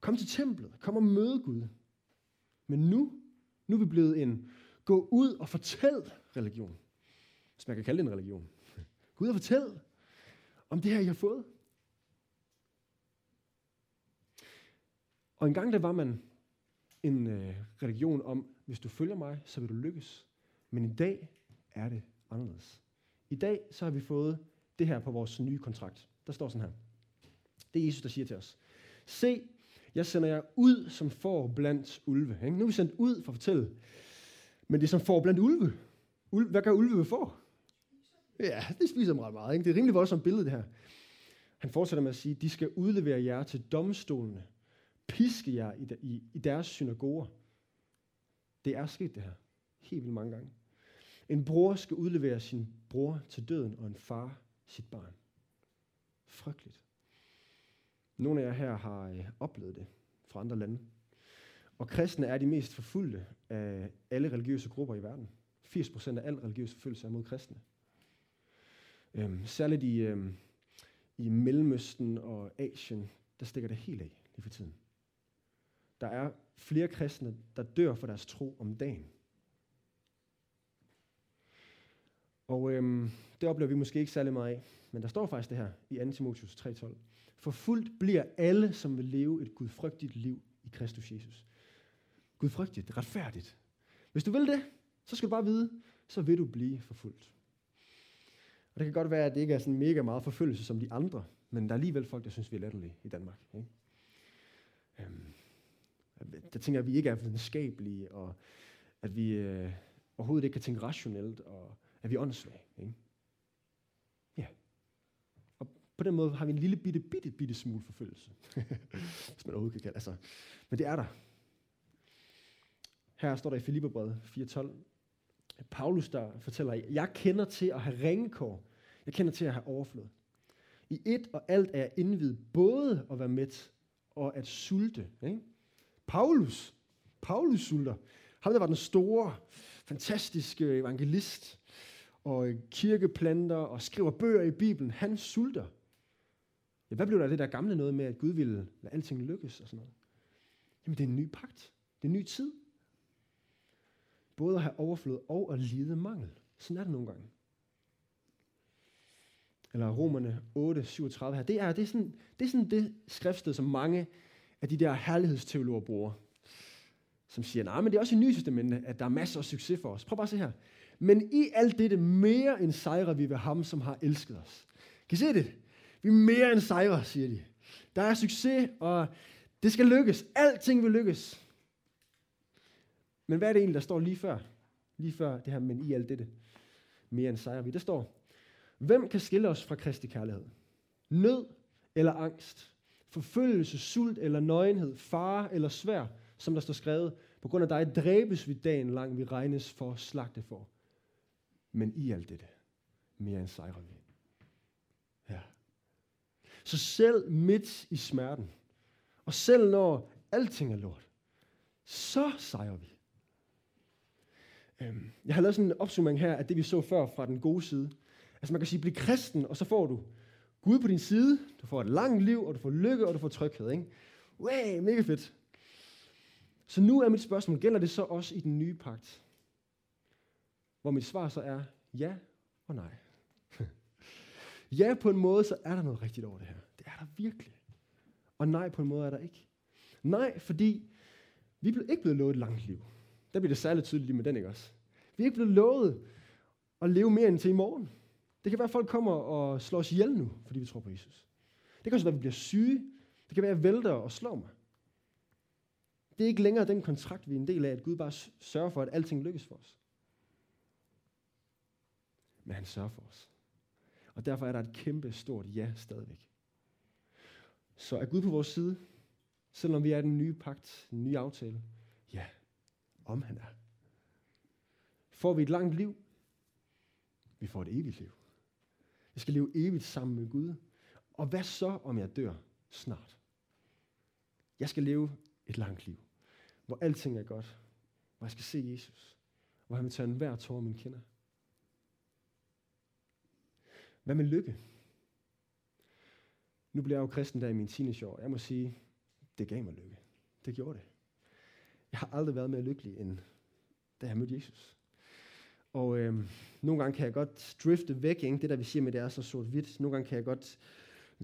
Speaker 1: Komme til templet. Komme og møde Gud. Men nu, nu er vi blevet en gå ud og fortæl religion. Hvis man kan kalde det en religion. Gå ud og fortæl om det her, I har fået. Og en gang der var man en øh, religion om, hvis du følger mig, så vil du lykkes. Men i dag er det anderledes. I dag så har vi fået det her på vores nye kontrakt. Der står sådan her. Det er Jesus, der siger til os. Se, jeg sender jer ud som får blandt ulve. Ikke? Nu er vi sendt ud for at fortælle. Men det er som får blandt ulve. Ulve hvad gør ulve ved får? Ja, det spiser dem ret meget. Ikke? Det er rimelig voldsomt billede, det her. Han fortsætter med at sige, de skal udlevere jer til domstolene. Piske jer i, i, i deres synagoger. Det er sket det her. Helt vildt mange gange. En bror skal udlevere sin bror til døden, og en far sit barn. Frygteligt. Nogle af jer her har øh, oplevet det fra andre lande. Og kristne er de mest forfulgte af alle religiøse grupper i verden. 80% af al religiøs forfølgelse er mod kristne. Øhm, særligt i, øhm, i Mellemøsten og Asien, der stikker det helt af lige for tiden. Der er flere kristne, der dør for deres tro om dagen. Og øhm, det oplever vi måske ikke særlig meget af, men der står faktisk det her i 2. Timotheus 3.12. Forfulgt bliver alle, som vil leve et gudfrygtigt liv i Kristus Jesus. Gudfrygtigt, retfærdigt. Hvis du vil det, så skal du bare vide, så vil du blive forfulgt. Og det kan godt være, at det ikke er sådan mega meget forfølgelse som de andre, men der er alligevel folk, der synes, vi er latterlige i Danmark. Ikke? Øhm, der tænker jeg, at vi ikke er videnskabelige, og at vi øh, overhovedet ikke kan tænke rationelt, og at vi er åndssvage. Ikke? Ja. Og på den måde har vi en lille bitte, bitte, bitte smule forfølgelse. Hvis man overhovedet kan kalde altså. Men det er der. Her står der i Filipperbrevet 4.12, Paulus, der fortæller, jeg kender til at have ringekår. Jeg kender til at have overflod. I et og alt er jeg indvidet både at være mæt og at sulte. Ikke? Paulus, Paulus sulter. Ham, der var den store, fantastiske evangelist, og kirkeplanter og skriver bøger i Bibelen, han sulter. Ja, hvad blev der af det der gamle noget med, at Gud ville lade alting lykkes og sådan noget? Jamen, det er en ny pagt. Det er en ny tid. Både at have overflod og at lide mangel. Sådan er det nogle gange. Eller Romerne 8, 37 her. Det er, det er, sådan, det er sådan det skriftsted, som mange af de der herlighedsteologer bruger. Som siger, nej, men det er også i Nye Testamente, at der er masser af succes for os. Prøv bare at se her. Men i alt dette mere end sejrer vi ved ham, som har elsket os. Kan I se det? Vi er mere end sejre, siger de. Der er succes, og det skal lykkes. Alting vil lykkes. Men hvad er det egentlig, der står lige før? Lige før det her, men i alt dette. Mere end sejrer vi. Der står, hvem kan skille os fra Kristi kærlighed? Nød eller angst? Forfølgelse, sult eller nøgenhed? Fare eller svær? Som der står skrevet, på grund af dig dræbes vi dagen lang, vi regnes for slagte for. Men i alt dette, mere end sejrer vi. Ja. Så selv midt i smerten, og selv når alting er lort, så sejrer vi. Øhm, jeg har lavet sådan en opsummering her af det, vi så før fra den gode side. Altså man kan sige, bliv kristen, og så får du Gud på din side, du får et langt liv, og du får lykke, og du får tryghed. Ikke? Wow, mega fedt. Så nu er mit spørgsmål, gælder det så også i den nye pagt? Hvor mit svar så er ja og nej. ja, på en måde, så er der noget rigtigt over det her. Det er der virkelig. Og nej, på en måde er der ikke. Nej, fordi vi er ikke blevet lovet et langt liv. Der bliver det særligt tydeligt lige med den, ikke også? Vi er ikke blevet lovet at leve mere end til i morgen. Det kan være, at folk kommer og slår os ihjel nu, fordi vi tror på Jesus. Det kan også være, at vi bliver syge. Det kan være, at jeg vælter og slår mig. Det er ikke længere den kontrakt, vi er en del af, at Gud bare sørger for, at alting lykkes for os. Men han sørger for os. Og derfor er der et kæmpe stort ja stadigvæk. Så er Gud på vores side, selvom vi er den nye pagt, den nye aftale? Ja, om han er. Får vi et langt liv? Vi får et evigt liv. Vi skal leve evigt sammen med Gud. Og hvad så, om jeg dør snart? Jeg skal leve et langt liv, hvor alting er godt, hvor jeg skal se Jesus, hvor han vil tage enhver tårer, min kender. Hvad med lykke? Nu blev jeg jo kristen der i min teenageår. Jeg må sige, det gav mig lykke. Det gjorde det. Jeg har aldrig været mere lykkelig, end da jeg mødte Jesus. Og øh, nogle gange kan jeg godt drifte væk, ikke? det der vi siger med, det er så sort-hvidt. Nogle gange kan jeg godt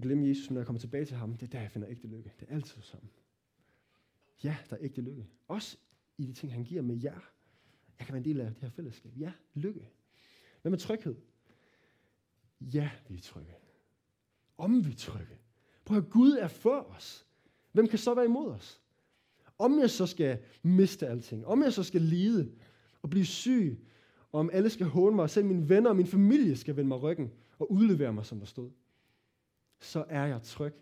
Speaker 1: glemme Jesus, når jeg kommer tilbage til ham. Det er der, jeg finder ægte lykke. Det er altid sammen. Ja, der er ægte lykke. Også i de ting, han giver med jer. Jeg kan være en del af det her fællesskab. Ja, lykke. Hvad med tryghed? Ja, vi er trygge. Om vi er trygge. Prøv at Gud er for os. Hvem kan så være imod os? Om jeg så skal miste alting, om jeg så skal lide og blive syg, og om alle skal håne mig, og selv mine venner og min familie skal vende mig ryggen og udlevere mig, som der stod, så er jeg tryg.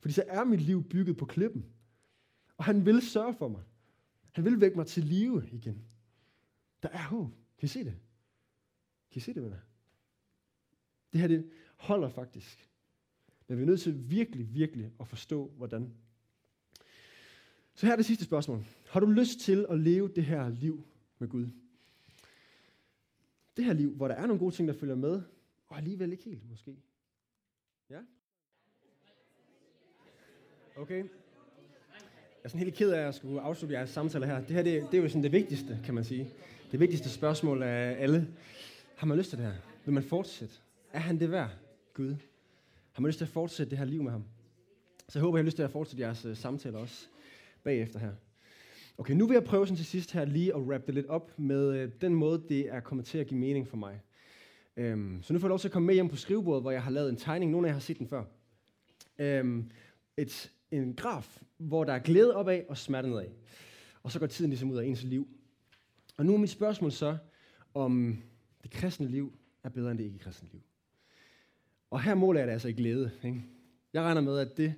Speaker 1: Fordi så er mit liv bygget på klippen. Og han vil sørge for mig. Han vil vække mig til live igen. Der er håb. Kan I se det? Kan I se det, venner? Det her, det holder faktisk. Men vi er nødt til virkelig, virkelig at forstå, hvordan. Så her er det sidste spørgsmål. Har du lyst til at leve det her liv med Gud? Det her liv, hvor der er nogle gode ting, der følger med, og alligevel ikke helt, måske. Ja? Okay. Jeg er sådan helt ked af at skulle afslutte jeres samtale her. Det her, det, det er jo sådan det vigtigste, kan man sige. Det vigtigste spørgsmål af alle. Har man lyst til det her? Vil man fortsætte? Er han det værd, Gud? Har man lyst til at fortsætte det her liv med ham? Så jeg håber, jeg har lyst til at fortsætte jeres uh, samtaler også bagefter her. Okay, nu vil jeg prøve sådan til sidst her lige at wrap det lidt op med uh, den måde, det er kommet til at give mening for mig. Um, så nu får jeg lov til at komme med hjem på skrivebordet, hvor jeg har lavet en tegning. Nogle af jer har set den før. Um, et, en graf, hvor der er glæde opad og smerte nedad. Og så går tiden ligesom ud af ens liv. Og nu er mit spørgsmål så, om det kristne liv er bedre end det ikke-kristne liv. Og her måler jeg det altså i glæde. Ikke? Jeg regner med, at det,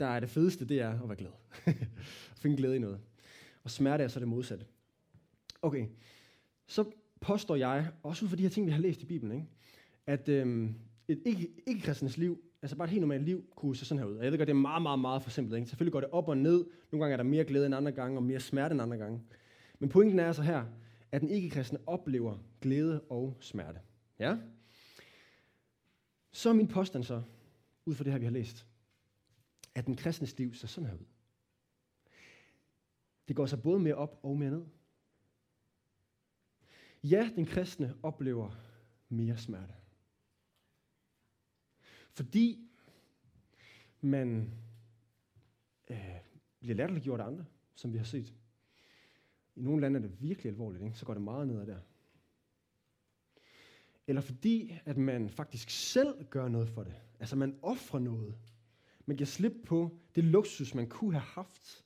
Speaker 1: der er det fedeste, det er at være glad. at finde glæde i noget. Og smerte er så det modsatte. Okay, så påstår jeg, også ud fra de her ting, vi har læst i Bibelen, ikke? at øhm, et ikke-kristens liv, altså bare et helt normalt liv, kunne se sådan her ud. Og jeg ved godt, det er meget, meget, meget forsimplet. Ikke? Selvfølgelig går det op og ned. Nogle gange er der mere glæde end andre gange, og mere smerte end andre gange. Men pointen er altså her, at den ikke-kristne oplever glæde og smerte. Ja? Så er min påstand så, ud fra det her, vi har læst, at den kristnes liv ser sådan her ud. Det går så både mere op og mere ned. Ja, den kristne oplever mere smerte. Fordi man øh, bliver latterliggjort af andre, som vi har set. I nogle lande er det virkelig alvorligt, ikke? så går det meget ned der. Eller fordi, at man faktisk selv gør noget for det. Altså man offrer noget. Man giver slip på det luksus, man kunne have haft.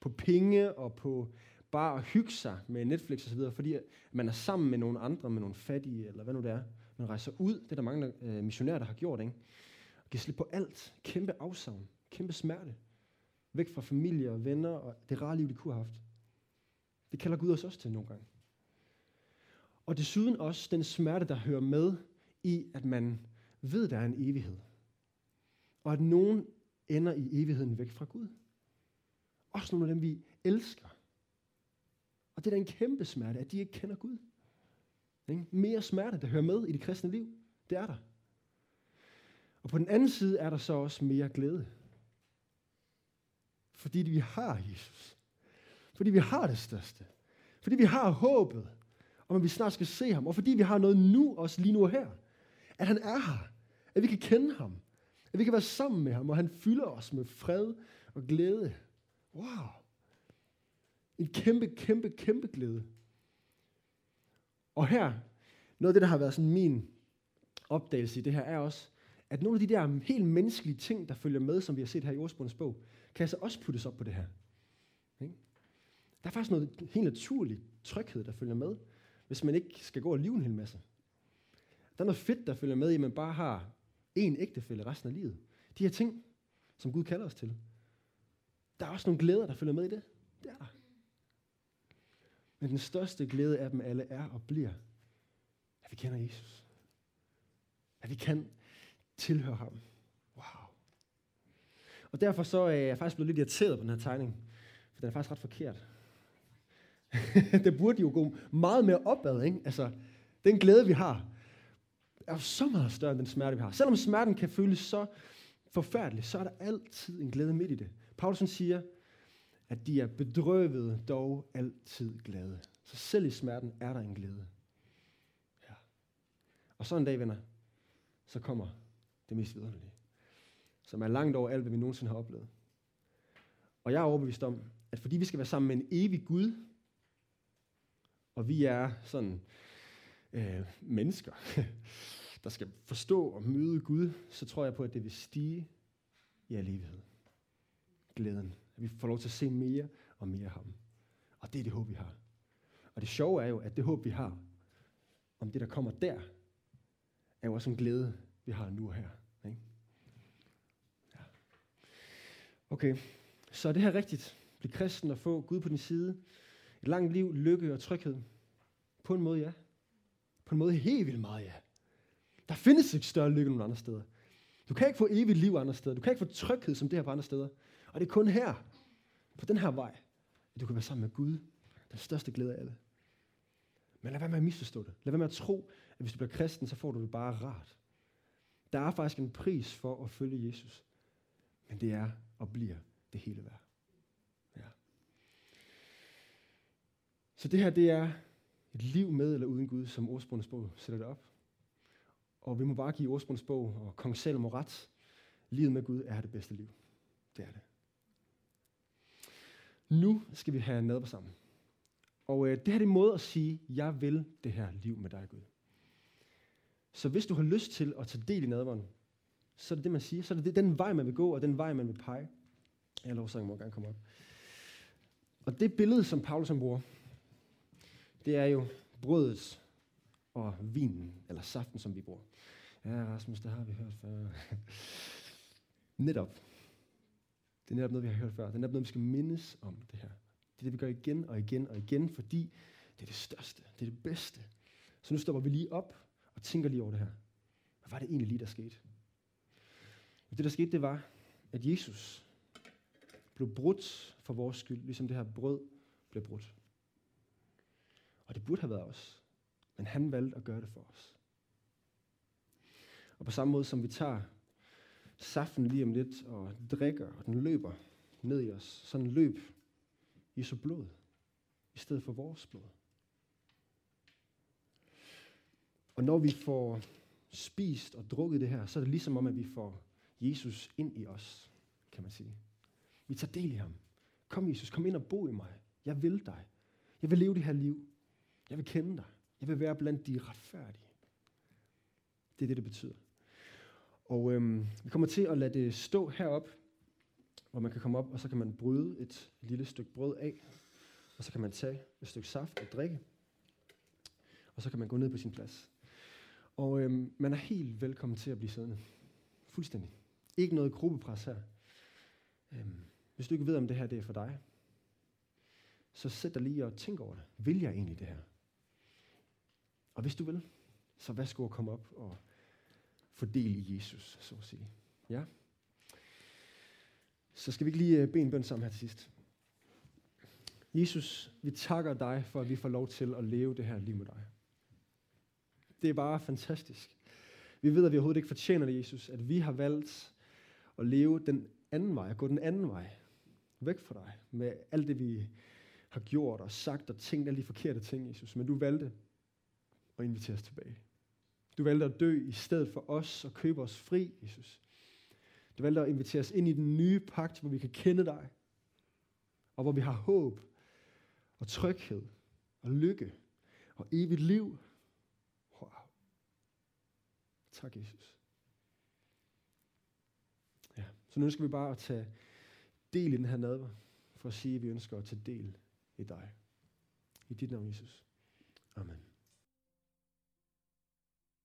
Speaker 1: På penge og på bare at hygge sig med Netflix osv., fordi man er sammen med nogle andre, med nogle fattige, eller hvad nu det er. Man rejser ud, det er der mange øh, missionærer, der har gjort, ikke? Og giver slip på alt. Kæmpe afsavn. Kæmpe smerte. Væk fra familie og venner, og det rare liv, de kunne have haft. Det kalder Gud os også til nogle gange. Og desuden også den smerte, der hører med i, at man ved, der er en evighed. Og at nogen ender i evigheden væk fra Gud. Også nogle af dem, vi elsker. Og det er da en kæmpe smerte, at de ikke kender Gud. Ikke? Mere smerte, der hører med i det kristne liv. Det er der. Og på den anden side er der så også mere glæde. Fordi vi har Jesus. Fordi vi har det største. Fordi vi har håbet om, at vi snart skal se ham. Og fordi vi har noget nu, også lige nu og her. At han er her. At vi kan kende ham. At vi kan være sammen med ham, og han fylder os med fred og glæde. Wow. En kæmpe, kæmpe, kæmpe glæde. Og her, noget af det, der har været sådan min opdagelse i det her, er også, at nogle af de der helt menneskelige ting, der følger med, som vi har set her i Ordsprungens bog, kan altså også puttes op på det her. Ikke? Der er faktisk noget helt naturligt tryghed, der følger med, hvis man ikke skal gå og leve en hel masse. Der er noget fedt, der følger med i, at man bare har én ægtefælde resten af livet. De her ting, som Gud kalder os til. Der er også nogle glæder, der følger med i det. Det er der. Men den største glæde af dem alle er og bliver, at vi kender Jesus. At vi kan tilhøre ham. Wow. Og derfor så er jeg faktisk blevet lidt irriteret på den her tegning, for den er faktisk ret forkert. det burde jo gå meget mere opad, ikke? Altså, den glæde, vi har, er jo så meget større end den smerte, vi har. Selvom smerten kan føles så forfærdelig, så er der altid en glæde midt i det. Paulsen siger, at de er bedrøvet, dog altid glade. Så selv i smerten er der en glæde. Ja. Og så en dag, venner, så kommer det mest vidunderlige, som er langt over alt, hvad vi nogensinde har oplevet. Og jeg er overbevist om, at fordi vi skal være sammen med en evig Gud, og vi er sådan øh, mennesker, der skal forstå og møde Gud, så tror jeg på, at det vil stige i al evighed. Glæden. At vi får lov til at se mere og mere af ham. Og det er det håb, vi har. Og det sjove er jo, at det håb, vi har om det, der kommer der, er jo også en glæde, vi har nu og her. Ikke? Ja. Okay, så er det her rigtigt? Bliv kristen og få Gud på din side. Et langt liv, lykke og tryghed. På en måde ja. På en måde helt vildt meget ja. Der findes ikke større lykke nogen andre steder. Du kan ikke få evigt liv andre steder. Du kan ikke få tryghed som det her på andre steder. Og det er kun her, på den her vej, at du kan være sammen med Gud. Den største glæde af alle. Men lad være med at misforstå det. Lad være med at tro, at hvis du bliver kristen, så får du det bare rart. Der er faktisk en pris for at følge Jesus. Men det er og bliver det hele værd. Så det her, det er et liv med eller uden Gud, som ordsprungens bog sætter det op. Og vi må bare give ordsprungens bog og kong Salomo ret. Livet med Gud er det bedste liv. Det er det. Nu skal vi have nadver sammen. Og øh, det her er en måde at sige, jeg vil det her liv med dig, Gud. Så hvis du har lyst til at tage del i nadveren, så er det det, man siger. Så er det den vej, man vil gå, og den vej, man vil pege. Jeg lovsangen må gerne komme op. Og det billede, som Paulus han bruger, det er jo brødet og vinen, eller saften, som vi bruger. Ja, Rasmus, det har vi hørt før. netop. Det er netop noget, vi har hørt før. Det er netop noget, vi skal mindes om det her. Det er det, vi gør igen og igen og igen, fordi det er det største. Det er det bedste. Så nu stopper vi lige op og tænker lige over det her. Hvad var det egentlig lige, der skete? Og det, der skete, det var, at Jesus blev brudt for vores skyld, ligesom det her brød blev brudt. Og det burde have været os. Men han valgte at gøre det for os. Og på samme måde som vi tager saften lige om lidt og drikker, og den løber ned i os, sådan løb Jesu blod, i stedet for vores blod. Og når vi får spist og drukket det her, så er det ligesom om, at vi får Jesus ind i os, kan man sige. Vi tager del i ham. Kom Jesus, kom ind og bo i mig. Jeg vil dig. Jeg vil leve det her liv. Jeg vil kende dig. Jeg vil være blandt de retfærdige. Det er det, det betyder. Og øhm, vi kommer til at lade det stå herop, hvor man kan komme op, og så kan man bryde et lille stykke brød af, og så kan man tage et stykke saft og drikke, og så kan man gå ned på sin plads. Og øhm, man er helt velkommen til at blive siddende. Fuldstændig. Ikke noget gruppepres her. Øhm, hvis du ikke ved, om det her det er for dig, så sæt dig lige og tænk over det. Vil jeg egentlig det her? Og hvis du vil, så værsgo at komme op og fordele i Jesus, så at sige. Ja? Så skal vi ikke lige øh, bede en bøn sammen her til sidst. Jesus, vi takker dig for, at vi får lov til at leve det her liv med dig. Det er bare fantastisk. Vi ved, at vi overhovedet ikke fortjener det, Jesus, at vi har valgt at leve den anden vej, at gå den anden vej, væk fra dig, med alt det, vi har gjort og sagt og tænkt, alle de forkerte ting, Jesus. Men du valgte og invitere os tilbage. Du valgte at dø i stedet for os og købe os fri, Jesus. Du valgte at invitere os ind i den nye pagt, hvor vi kan kende dig, og hvor vi har håb og tryghed og lykke og evigt liv. Wow. Tak, Jesus. Ja, så nu skal vi bare tage del i den her nadver, for at sige, at vi ønsker at tage del i dig. I dit navn, Jesus. Amen.